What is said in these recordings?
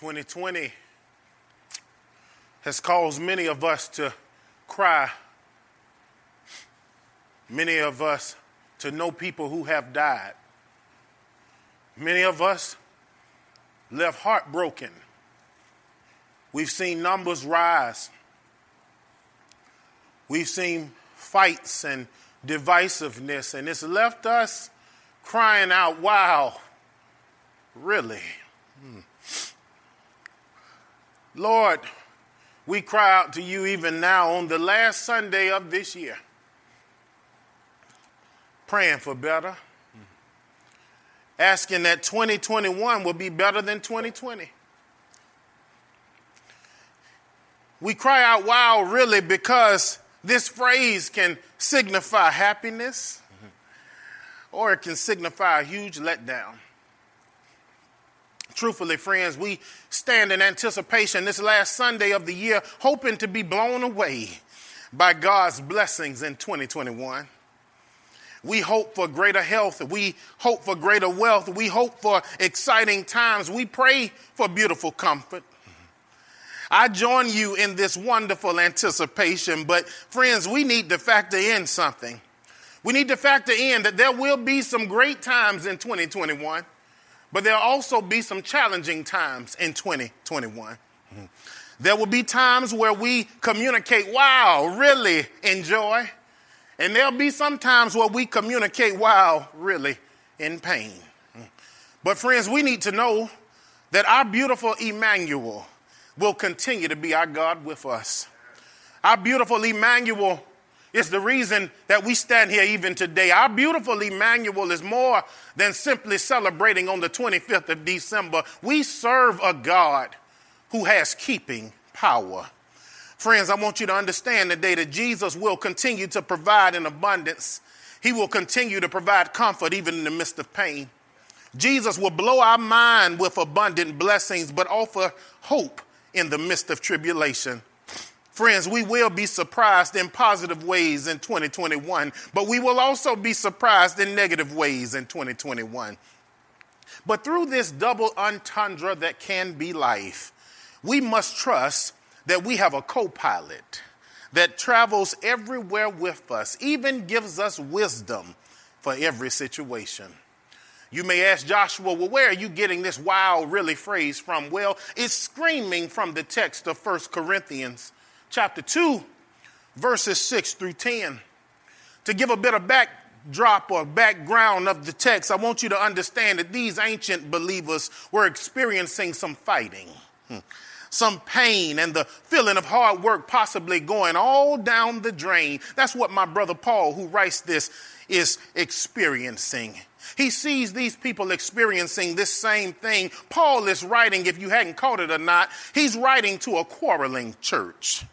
Twenty twenty has caused many of us to cry, many of us to know people who have died, many of us left heartbroken. We've seen numbers rise. We've seen fights and divisiveness, and it's left us crying out, wow, really? Hmm. Lord, we cry out to you even now on the last Sunday of this year, praying for better, asking that 2021 will be better than 2020. We cry out, wow, really, because this phrase can signify happiness or it can signify a huge letdown. Truthfully, friends, we stand in anticipation this last Sunday of the year, hoping to be blown away by God's blessings in 2021. We hope for greater health. We hope for greater wealth. We hope for exciting times. We pray for beautiful comfort. I join you in this wonderful anticipation, but friends, we need to factor in something. We need to factor in that there will be some great times in 2021, but there'll also be some challenging times in 2021. There will be times where we communicate, wow, really enjoy. And there'll be some times where we communicate, wow, really in pain. But friends, we need to know that our beautiful Emmanuel, will continue to be our God with us. Our beautiful Emmanuel is the reason that we stand here even today. Our beautiful Emmanuel is more than simply celebrating on the 25th of December. We serve a God who has keeping power. Friends, I want you to understand today that Jesus will continue to provide in abundance. He will continue to provide comfort even in the midst of pain. Jesus will blow our mind with abundant blessings, but offer hope in the midst of tribulation. Friends, we will be surprised in positive ways in 2021, but we will also be surprised in negative ways in 2021. But through this double entendre that can be life, we must trust that we have a co pilot that travels everywhere with us, even gives us wisdom for every situation. You may ask Joshua, well, where are you getting this wow, really phrase from? Well, it's screaming from the text of 1 Corinthians chapter 2, verses 6 through 10. To give a bit of backdrop or background of the text, I want you to understand that these ancient believers were experiencing some fighting, hmm, some pain, and the feeling of hard work possibly going all down the drain. That's what my brother Paul, who writes this, is experiencing. He sees these people experiencing this same thing. Paul is writing, if you hadn't caught it or not, he's writing to a quarreling church,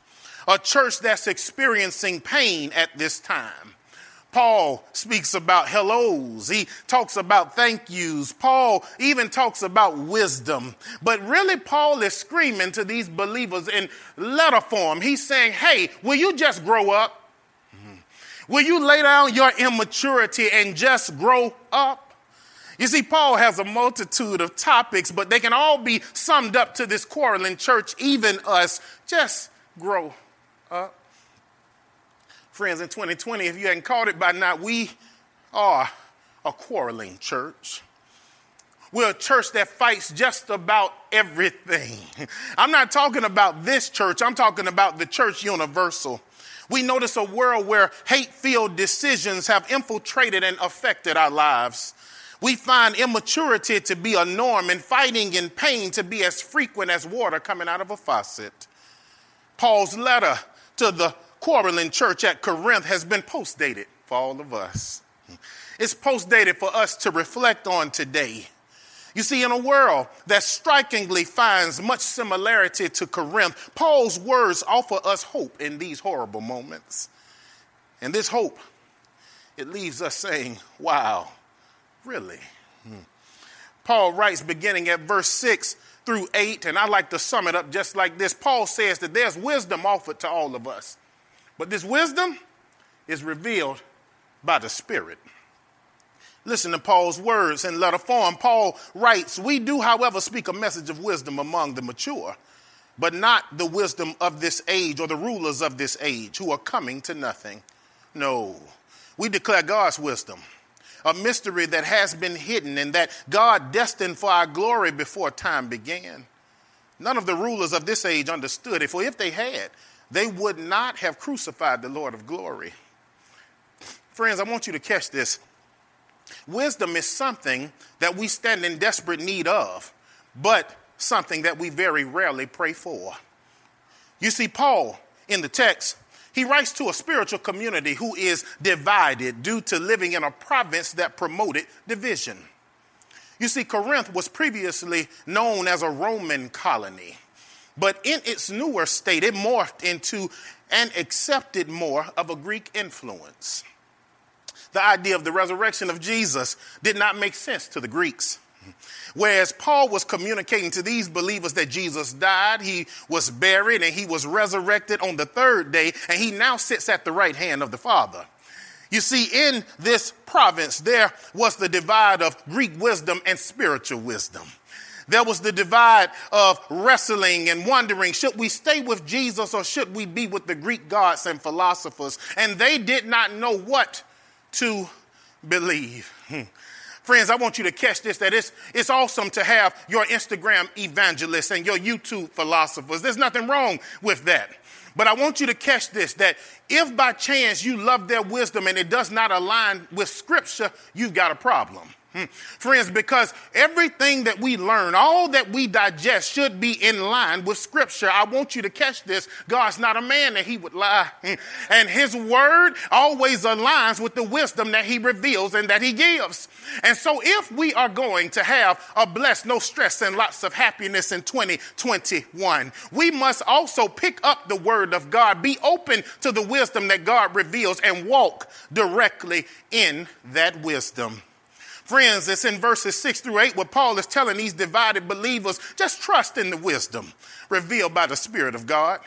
a church that's experiencing pain at this time. Paul speaks about hellos. He talks about thank yous. Paul even talks about wisdom. But really, Paul is screaming to these believers in letter form. He's saying, Hey, will you just grow up? Mm-hmm. Will you lay down your immaturity and just grow up? You see, Paul has a multitude of topics, but they can all be summed up to this quarreling church, even us. Just grow up. Friends, in 2020, if you hadn't caught it by now, we are a quarreling church. We're a church that fights just about everything. I'm not talking about this church, I'm talking about the church universal. We notice a world where hate filled decisions have infiltrated and affected our lives. We find immaturity to be a norm and fighting and pain to be as frequent as water coming out of a faucet. Paul's letter to the quarreling church at Corinth has been post dated for all of us. It's post dated for us to reflect on today. You see, in a world that strikingly finds much similarity to Corinth, Paul's words offer us hope in these horrible moments. And this hope, it leaves us saying, wow, really? Hmm. Paul writes beginning at verse 6 through 8, and I like to sum it up just like this. Paul says that there's wisdom offered to all of us, but this wisdom is revealed by the Spirit. Listen to Paul's words in letter form. Paul writes, We do, however, speak a message of wisdom among the mature, but not the wisdom of this age or the rulers of this age who are coming to nothing. No, we declare God's wisdom, a mystery that has been hidden and that God destined for our glory before time began. None of the rulers of this age understood it, for if they had, they would not have crucified the Lord of glory. Friends, I want you to catch this. Wisdom is something that we stand in desperate need of, but something that we very rarely pray for. You see, Paul in the text, he writes to a spiritual community who is divided due to living in a province that promoted division. You see, Corinth was previously known as a Roman colony, but in its newer state, it morphed into and accepted more of a Greek influence the idea of the resurrection of Jesus did not make sense to the Greeks. Whereas Paul was communicating to these believers that Jesus died, he was buried, and he was resurrected on the third day, and he now sits at the right hand of the Father. You see, in this province, there was the divide of Greek wisdom and spiritual wisdom. There was the divide of wrestling and wondering should we stay with Jesus or should we be with the Greek gods and philosophers? And they did not know what to believe. Hmm. Friends, I want you to catch this that it's, it's awesome to have your Instagram evangelists and your YouTube philosophers. There's nothing wrong with that. But I want you to catch this that if by chance you love their wisdom and it does not align with Scripture, you've got a problem. Hmm. Friends, because everything that we learn, all that we digest should be in line with Scripture. I want you to catch this. God's not a man that he would lie. Hmm. And his word always aligns with the wisdom that he reveals and that he gives. And so if we are going to have a blessed, no stress, and lots of happiness in 2021, we must also pick up the word of God, be open to the wisdom that God reveals, and walk directly in that wisdom. Friends, it's in verses 6 through 8 where Paul is telling these divided believers just trust in the wisdom revealed by the Spirit of God.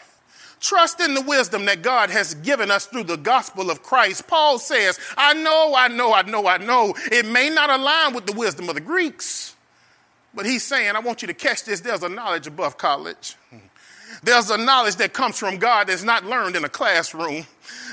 Trust in the wisdom that God has given us through the gospel of Christ. Paul says, I know, I know, I know, I know. It may not align with the wisdom of the Greeks, but he's saying, I want you to catch this. There's a knowledge above college. Hmm. There's a knowledge that comes from God that's not learned in a classroom.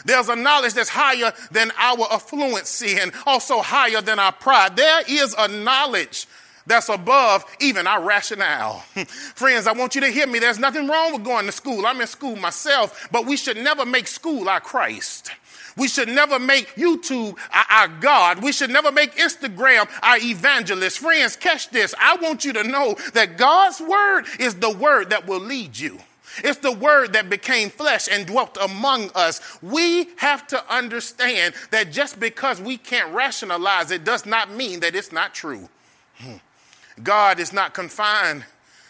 There's a knowledge that's higher than our affluency and also higher than our pride. There is a knowledge that's above even our rationale. Friends, I want you to hear me. There's nothing wrong with going to school. I'm in school myself, but we should never make school our Christ. We should never make YouTube our, God. We should never make Instagram our evangelist. Friends, catch this. I want you to know that God's word is the word that will lead you. It's the word that became flesh and dwelt among us. We have to understand that just because we can't rationalize it does not mean that it's not true. Hmm. God is not confined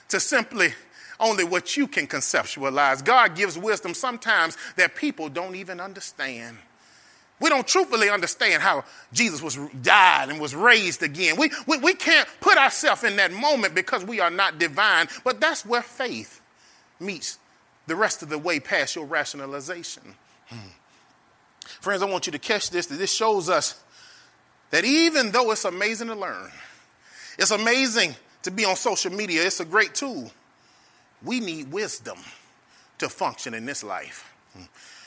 to simply only what you can conceptualize. God gives wisdom sometimes that people don't even understand. We don't truthfully understand how Jesus was died and was raised again. We, we, we can't put ourselves in that moment because we are not divine, but that's where faith meets the rest of the way past your rationalization. Hmm. Friends, I want you to catch this that this shows us that even though it's amazing to learn, it's amazing to be on social media, it's a great tool. We need wisdom to function in this life. Hmm.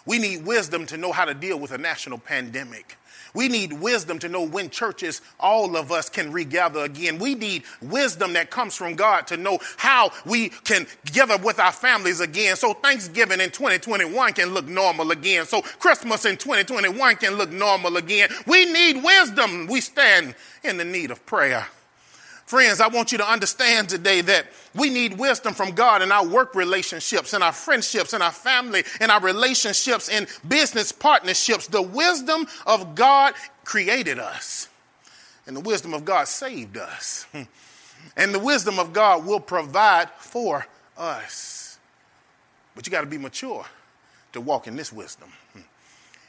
We need wisdom to know how to deal with a national pandemic. We need wisdom to know when churches, all of us, can regather again. We need wisdom that comes from God to know how we can gather with our families again. So Thanksgiving in 2021 can look normal again. So Christmas in 2021 can look normal again. We need wisdom. We stand in the need of prayer. Friends, I want you to understand today that we need wisdom from God in our work relationships, in our friendships, in our family, in our relationships, in business partnerships. The wisdom of God created us, and the wisdom of God saved us. And the wisdom of God will provide for us. But you got to be mature to walk in this wisdom.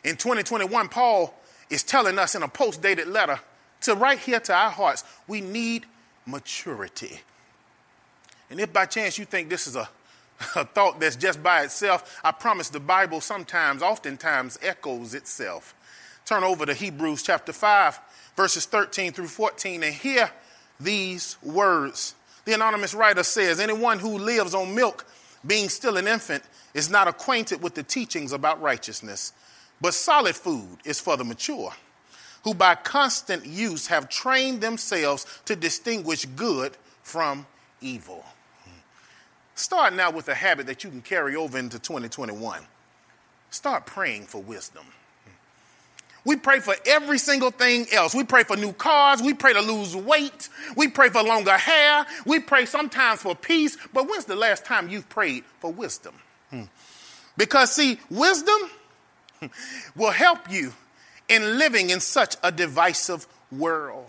In 2021, Paul is telling us in a post dated letter to right here to our hearts, we need maturity. And if by chance you think this is a, a thought that's just by itself, I promise the Bible sometimes, oftentimes, echoes itself. Turn over to Hebrews chapter 5, verses 13 through 14, and hear these words. The anonymous writer says, Anyone who lives on milk, being still an infant, is not acquainted with the teachings about righteousness. But solid food is for the mature, who by constant use have trained themselves to distinguish good from evil. Start now with a habit that you can carry over into 2021. Start praying for wisdom. We pray for every single thing else. We pray for new cars. We pray to lose weight. We pray for longer hair. We pray sometimes for peace. But when's the last time you've prayed for wisdom? Hmm. Because, see, wisdom will help you in living in such a divisive world.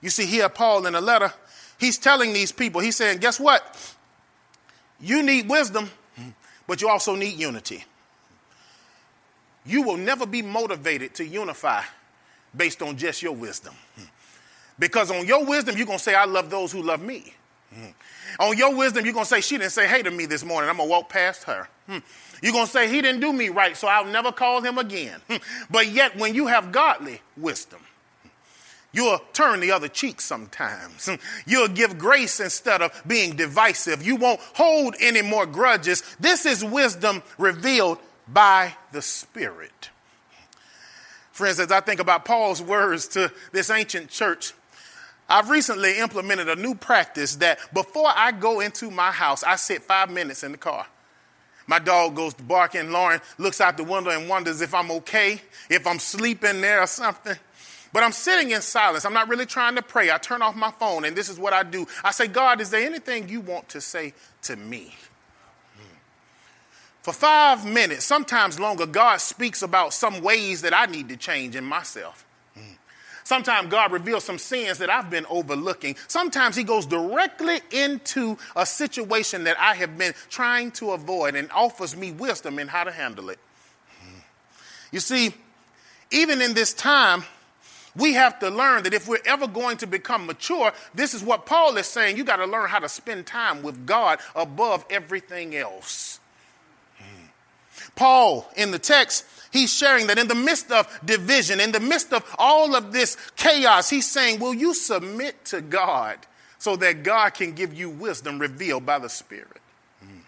You see, here, Paul in a letter, he's telling these people, he's saying, guess what? You need wisdom, but you also need unity. You will never be motivated to unify based on just your wisdom. Because on your wisdom, you're going to say, I love those who love me. On your wisdom, you're going to say, She didn't say hey to me this morning. I'm going to walk past her. Hmm. You're going to say, He didn't do me right, so I'll never call him again. Hmm. But yet, when you have godly wisdom, You'll turn the other cheek sometimes. Hmm. You'll give grace instead of being divisive. You won't hold any more grudges. This is wisdom revealed by the Spirit. Friends, as I think about Paul's words to this ancient church, I've recently implemented a new practice that before I go into my house, I sit five minutes in the car. My dog goes to barking. Lauren looks out the window and wonders if I'm okay, if I'm sleeping there or something. But I'm sitting in silence. I'm not really trying to pray. I turn off my phone, and this is what I do. I say, God, is there anything you want to say to me? Hmm. For five minutes, sometimes longer, God speaks about some ways that I need to change in myself. Sometimes God reveals some sins that I've been overlooking. Sometimes He goes directly into a situation that I have been trying to avoid and offers me wisdom in how to handle it. Hmm. You see, even in this time, we have to learn that if we're ever going to become mature, this is what Paul is saying. You got to learn how to spend time with God above everything else. Hmm. Paul, in the text, he's sharing that in the midst of division, in the midst of all of this chaos, he's saying, Will you submit to God so that God can give you wisdom revealed by the Spirit? Mm.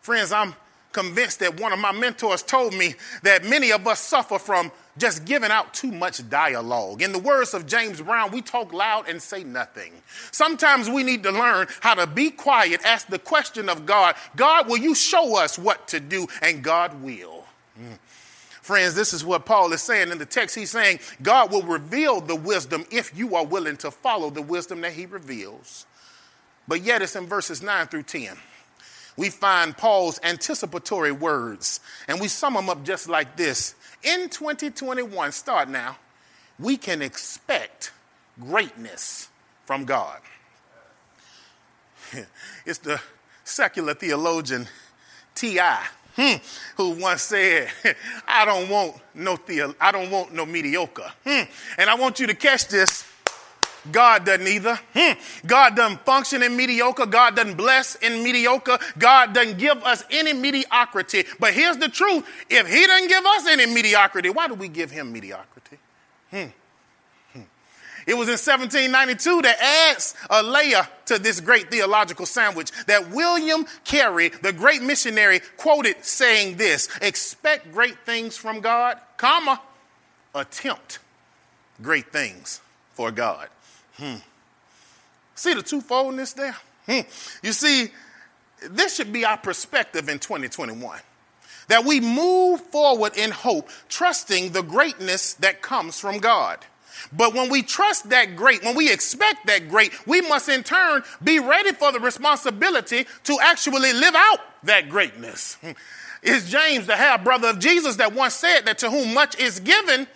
Friends, I'm convinced that one of my mentors told me that many of us suffer from just giving out too much dialogue. In the words of James Brown, we talk loud and say nothing. Sometimes we need to learn how to be quiet, ask the question of God God, will you show us what to do? And God will. Friends, this is what Paul is saying in the text. He's saying God will reveal the wisdom if you are willing to follow the wisdom that he reveals. But yet it's in verses 9 through 10 we find Paul's anticipatory words, and we sum them up just like this. In 2021, start now, we can expect greatness from God. it's the secular theologian T.I. Hmm, who once said, I don't want no theo- I don't want no mediocre. Hmm, and I want you to catch this God doesn't either. Hmm. God doesn't function in mediocre. God doesn't bless in mediocre. God doesn't give us any mediocrity. But here's the truth if He doesn't give us any mediocrity, why do we give Him mediocrity? Hmm. It was in 1792 that adds a layer to this great theological sandwich that William Carey, the great missionary, quoted saying this expect great things from God, comma, attempt great things for God. Hmm. See the twofoldness there? Hmm. You see, this should be our perspective in 2021. That we move forward in hope, trusting the greatness that comes from God. But when we trust that great, when we expect that great, we must in turn be ready for the responsibility to actually live out that greatness. It's James, the half brother of Jesus, that once said that to whom much is given,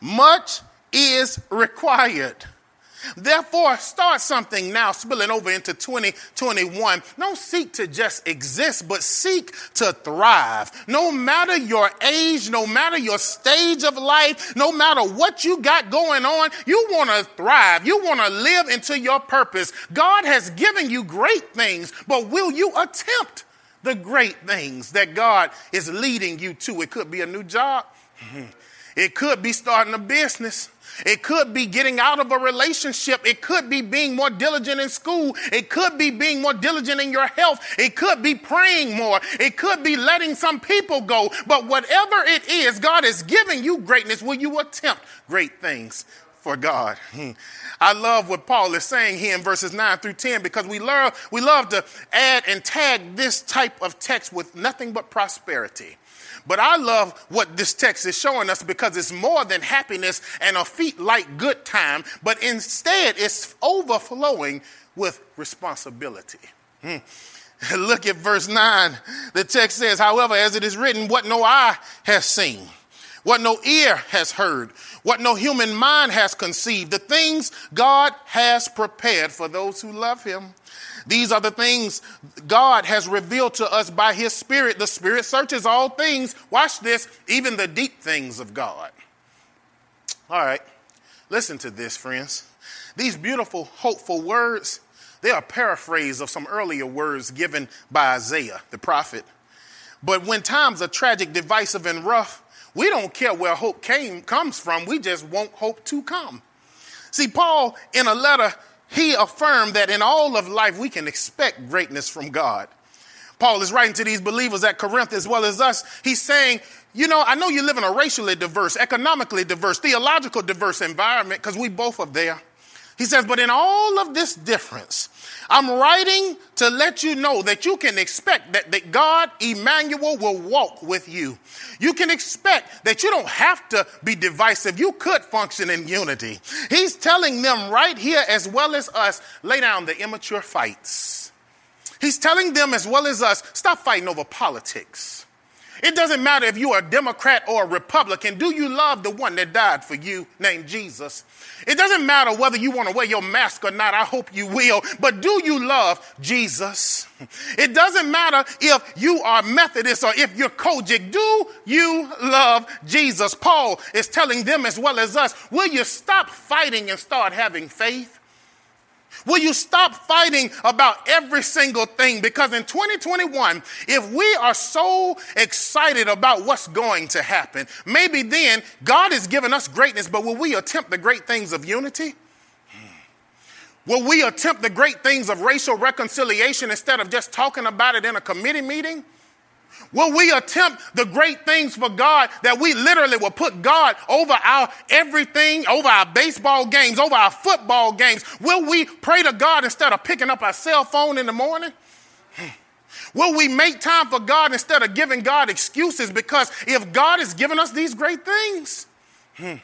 much is required. Therefore, start something now, spilling over into 2021. Don't seek to just exist, but seek to thrive. No matter your age, no matter your stage of life, no matter what you got going on, you want to thrive. You want to live into your purpose. God has given you great things, but will you attempt the great things that God is leading you to? It could be a new job. It could be starting a business. It could be getting out of a relationship. It could be being more diligent in school. It could be being more diligent in your health. It could be praying more. It could be letting some people go. But whatever it is, God is giving you greatness. Will you attempt great things for God? Hmm. I love what Paul is saying here in verses 9 through 10 because we love, we love to add and tag this type of text with nothing but prosperity. But I love what this text is showing us because it's more than happiness and a feet like good time, but instead it's overflowing with responsibility. Hmm. Look at verse 9. The text says, However, as it is written, what no eye has seen, what no ear has heard, what no human mind has conceived, the things God has prepared for those who love him. These are the things God has revealed to us by His Spirit. The Spirit searches all things. Watch this, even the deep things of God. All right, listen to this, friends. These beautiful, hopeful words, they are paraphrase of some earlier words given by Isaiah, the prophet. But when times are tragic, divisive, and rough, we don't care where hope came, comes from. We just want hope to come. See, Paul, in a letter he affirmed that in all of life we can expect greatness from God. Paul is writing to these believers at Corinth as well as us. He's saying, you know, I know you live in a racially diverse, economically diverse, theological diverse environment because we both are there. He says, but in all of this difference, I'm writing to let you know that you can expect that, that God, Emmanuel, will walk with you. You can expect that you don't have to be divisive. You could function in unity. He's telling them right here, as well as us, lay down the immature fights. He's telling them, as well as us, stop fighting over politics. It doesn't matter if you are a Democrat or a Republican. Do you love the one that died for you, named Jesus? It doesn't matter whether you want to wear your mask or not. I hope you will. But do you love Jesus? It doesn't matter if you are Methodist or if you're COGIC. Do you love Jesus? Paul is telling them as well as us, will you stop fighting and start having faith? Will you stop fighting about every single thing? Because in 2021, if we are so excited about what's going to happen, maybe then God has given us greatness, but will we attempt the great things of unity? Hmm. Will we attempt the great things of racial reconciliation instead of just talking about it in a committee meeting? Will we attempt the great things for God that we literally will put God over our everything, over our baseball games, over our football games? Will we pray to God instead of picking up our cell phone in the morning? Will we make time for God instead of giving God excuses? Because if God has given us these great things, hmm,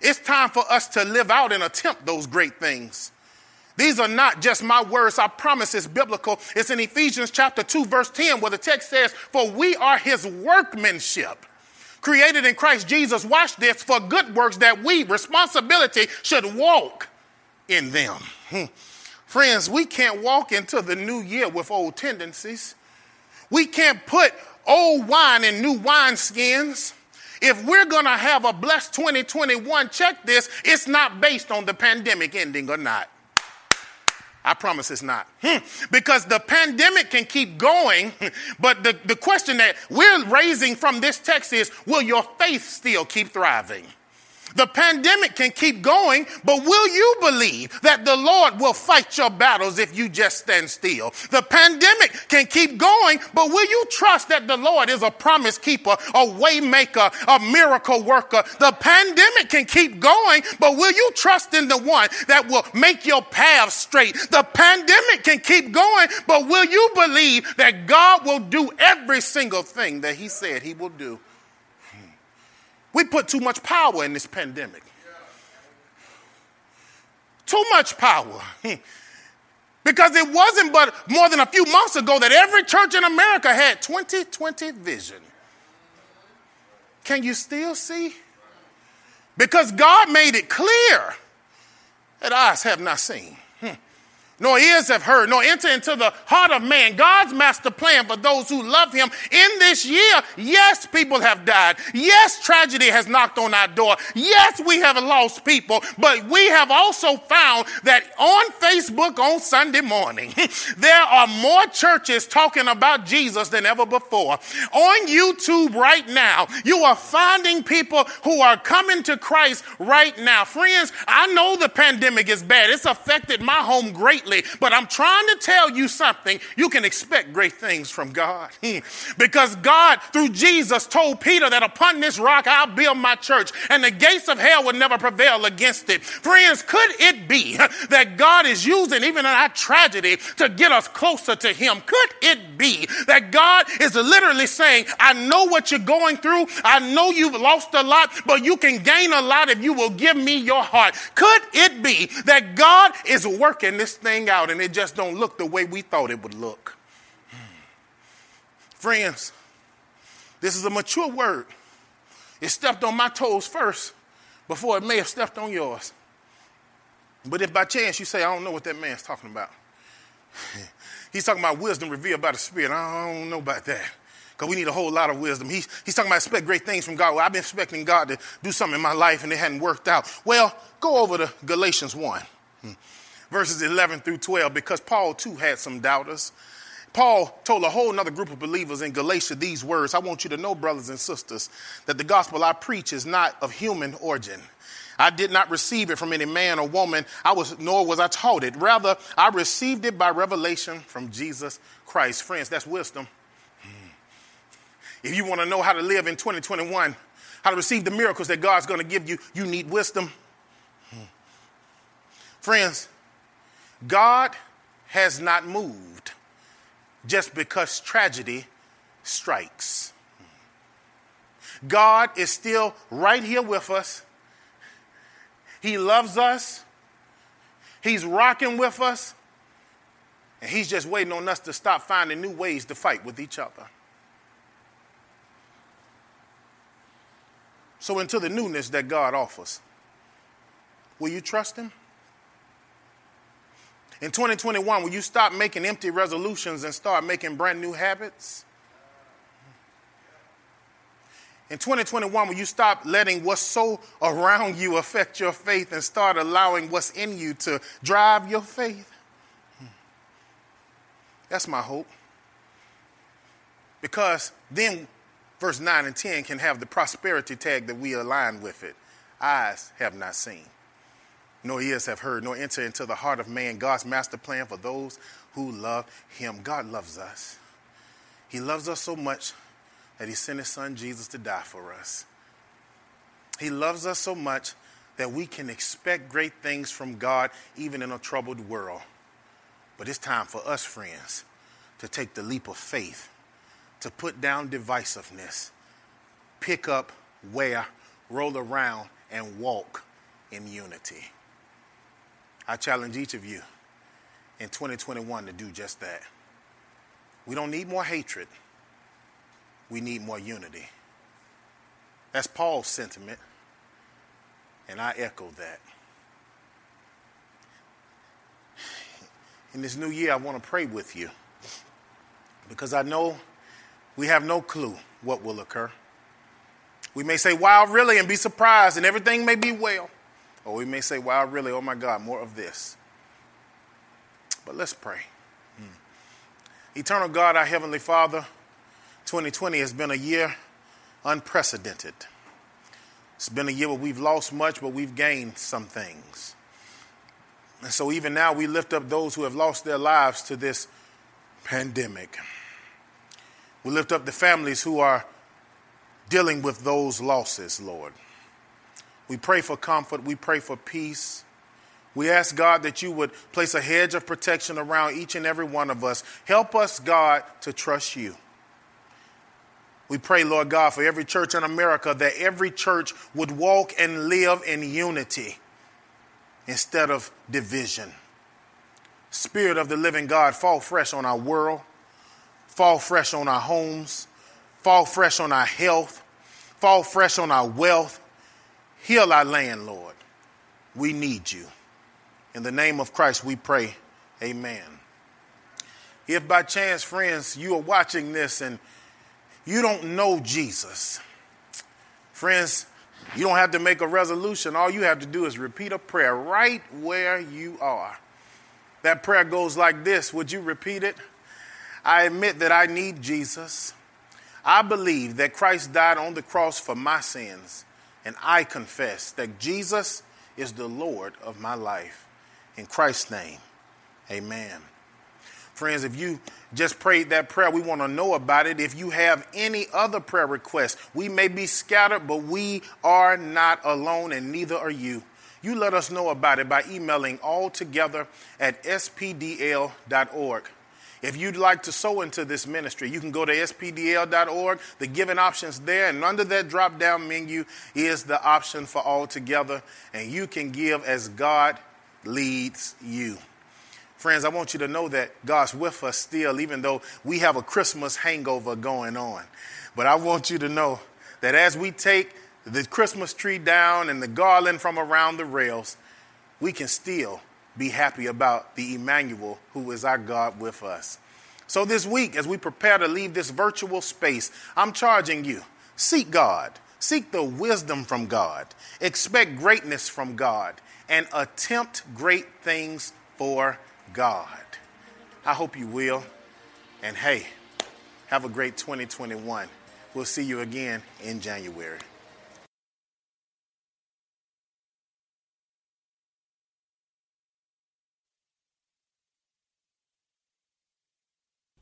it's time for us to live out and attempt those great things. These are not just my words. I promise it's biblical. It's in Ephesians chapter 2, verse 10, where the text says, For we are his workmanship, created in Christ Jesus. Watch this for good works that we, responsibility, should walk in them. Hmm. Friends, we can't walk into the new year with old tendencies. We can't put old wine in new wineskins. If we're going to have a blessed 2021, check this, it's not based on the pandemic ending or not. I promise it's not. Hmm. Because the pandemic can keep going, but the, the question that we're raising from this text is will your faith still keep thriving? The pandemic can keep going, but will you believe that the Lord will fight your battles if you just stand still? The pandemic can keep going, but will you trust that the Lord is a promise keeper, a way maker, a miracle worker? The pandemic can keep going, but will you trust in the one that will make your path straight? The pandemic can keep going, but will you believe that God will do every single thing that he said he will do? We put too much power in this pandemic. Too much power. because it wasn't but more than a few months ago that every church in America had 2020 vision. Can you still see? Because God made it clear that eyes have not seen. Nor ears have heard, nor enter into the heart of man. God's master plan for those who love him in this year. Yes, people have died. Yes, tragedy has knocked on our door. Yes, we have lost people, but we have also found that on Facebook on Sunday morning, there are more churches talking about Jesus than ever before. On YouTube right now, you are finding people who are coming to Christ right now. Friends, I know the pandemic is bad. It's affected my home greatly greatly, but I'm trying to tell you something. You can expect great things from God. because God, through Jesus, told Peter that upon this rock I'll build my church, and the gates of hell would never prevail against it. Friends, could it be that God is using even in our tragedy to get us closer to Him? Could it be that God is literally saying, I know what you're going through, I know you've lost a lot, but you can gain a lot if you will give me your heart? Could it be that God is working this thing? Out and it just don't look the way we thought it would look. Hmm. Friends, this is a mature word. It stepped on my toes first before it may have stepped on yours. But if by chance you say, I don't know what that man's talking about, he's talking about wisdom revealed by the Spirit. I don't know about that. Because we need a whole lot of wisdom. He's, he's talking about expect great things from God. Well, I've been expecting God to do something in my life and it hadn't worked out. Well, go over to Galatians 1 hmm. Verses 11 through 12, because Paul too had some doubters. Paul told a whole other group of believers in Galatia these words I want you to know, brothers and sisters, that the gospel I preach is not of human origin. I did not receive it from any man or woman, I was, nor was I taught it. Rather, I received it by revelation from Jesus Christ. Friends, that's wisdom. Hmm. If you want to know how to live in 2021, how to receive the miracles that God's going to give you, you need wisdom. Hmm. Friends, God has not moved just because tragedy strikes. God is still right here with us. He loves us. He's rocking with us. And He's just waiting on us to stop finding new ways to fight with each other. So, into the newness that God offers, will you trust Him? In 2021, will you stop making empty resolutions and start making brand new habits? In 2021, will you stop letting what's so around you affect your faith and start allowing what's in you to drive your faith? Hmm. That's my hope. Because then verse 9 and 10 can have the prosperity tag that we align with it. Eyes have not seen nor ears have heard, nor enter into the heart of man God's master plan for those who love him. God loves us. He loves us so much that he sent his son Jesus to die for us. He loves us so much that we can expect great things from God even in a troubled world. But it's time for us, friends, to take the leap of faith, to put down divisiveness, pick up, wear, roll around, and walk in unity. I challenge each of you in 2021 to do just that. We don't need more hatred, we need more unity. That's Paul's sentiment, and I echo that. In this new year, I want to pray with you because I know we have no clue what will occur. We may say, wow, really, and be surprised, and everything may be well. Or we may say, wow, really, oh my God, more of this. But let's pray. Hmm. Eternal God, our Heavenly Father, 2020 has been a year unprecedented. It's been a year where we've lost much, but we've gained some things. And so even now, we lift up those who have lost their lives to this pandemic. We lift up the families who are dealing with those losses, Lord. We pray for comfort. We pray for peace. We ask God that you would place a hedge of protection around each and every one of us. Help us, God, to trust you. We pray, Lord God, for every church in America that every church would walk and live in unity instead of division. Spirit of the living God, fall fresh on our world, fall fresh on our homes, fall fresh on our health, fall fresh on our wealth, Heal our land, Lord. We need you. In the name of Christ, we pray. Amen. If by chance, friends, you are watching this and you don't know Jesus, friends, you don't have to make a resolution. All you have to do is repeat a prayer right where you are. That prayer goes like this Would you repeat it? I admit that I need Jesus. I believe that Christ died on the cross for my sins, and I confess that Jesus is the Lord of my life. In Christ's name, amen. Friends, if you just prayed that prayer, we want to know about it. If you have any other prayer requests, we may be scattered, but we are not alone, and neither are you. You let us know about it by emailing all together at spdl.org. If you'd like to sow into this ministry, you can go to spdl.org, the giving options there, and under that drop down menu is the option for all together, and you can give as God leads you. Friends, I want you to know that God's with us still, even though we have a Christmas hangover going on. But I want you to know that as we take the Christmas tree down and the garland from around the rails, we can still be happy about the Emmanuel who is our God with us. So this week, as we prepare to leave this virtual space, I'm charging you seek God, seek the wisdom from God, expect greatness from God, and attempt great things for God. I hope you will. And hey, have a great 2021. We'll see you again in January.